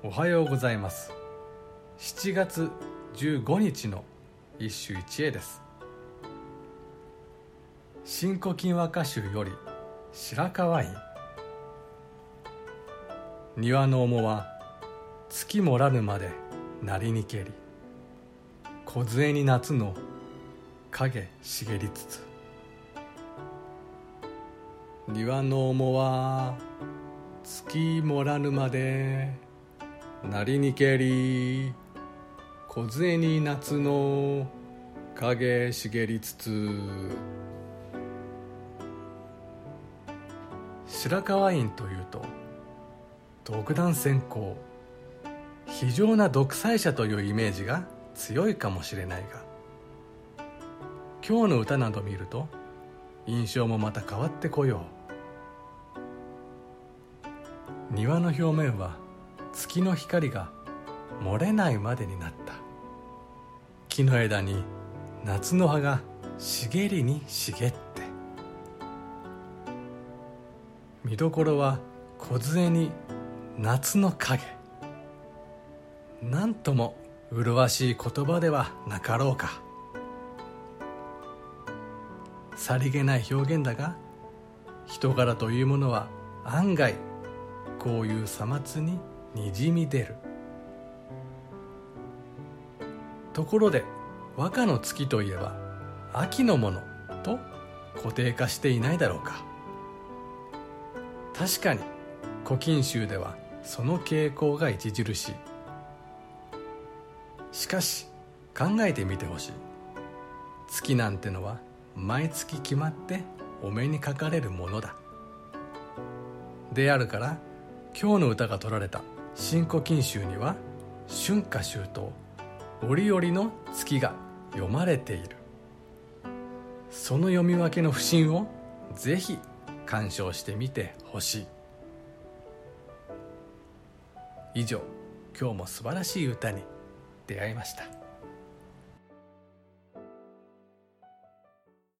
おはようございます。7月15日の一首一会です。新古今和歌集より白河院。庭の面は月もらぬまでなりにけり。梢に夏の影茂りつつ。庭の面は月もらぬまでなりにけり梢に夏の影茂りつつ。白河院というと独断専行。非常な独裁者というイメージが強いかもしれないが今日の歌など見ると印象もまた変わってこよう。庭の表面は月の光が漏れないまでになった。木の枝に夏の葉が茂りに茂って。見どころは梢に夏の影。なんとも麗しい言葉ではなかろうか。さりげない表現だが人柄というものは案外こういうさまつににじみ出る。ところで和歌の月といえば秋のものと固定化していないだろうか。確かに古今集ではその傾向が著しい。しかし考えてみてほしい。月なんてのは毎月決まってお目にかかれるものだ。であるから今日の歌が取られた。新古今集には春夏秋冬折々の月が読まれている。その読み分けの不審をぜひ鑑賞してみてほしい。以上今日も素晴らしい歌に出会いました。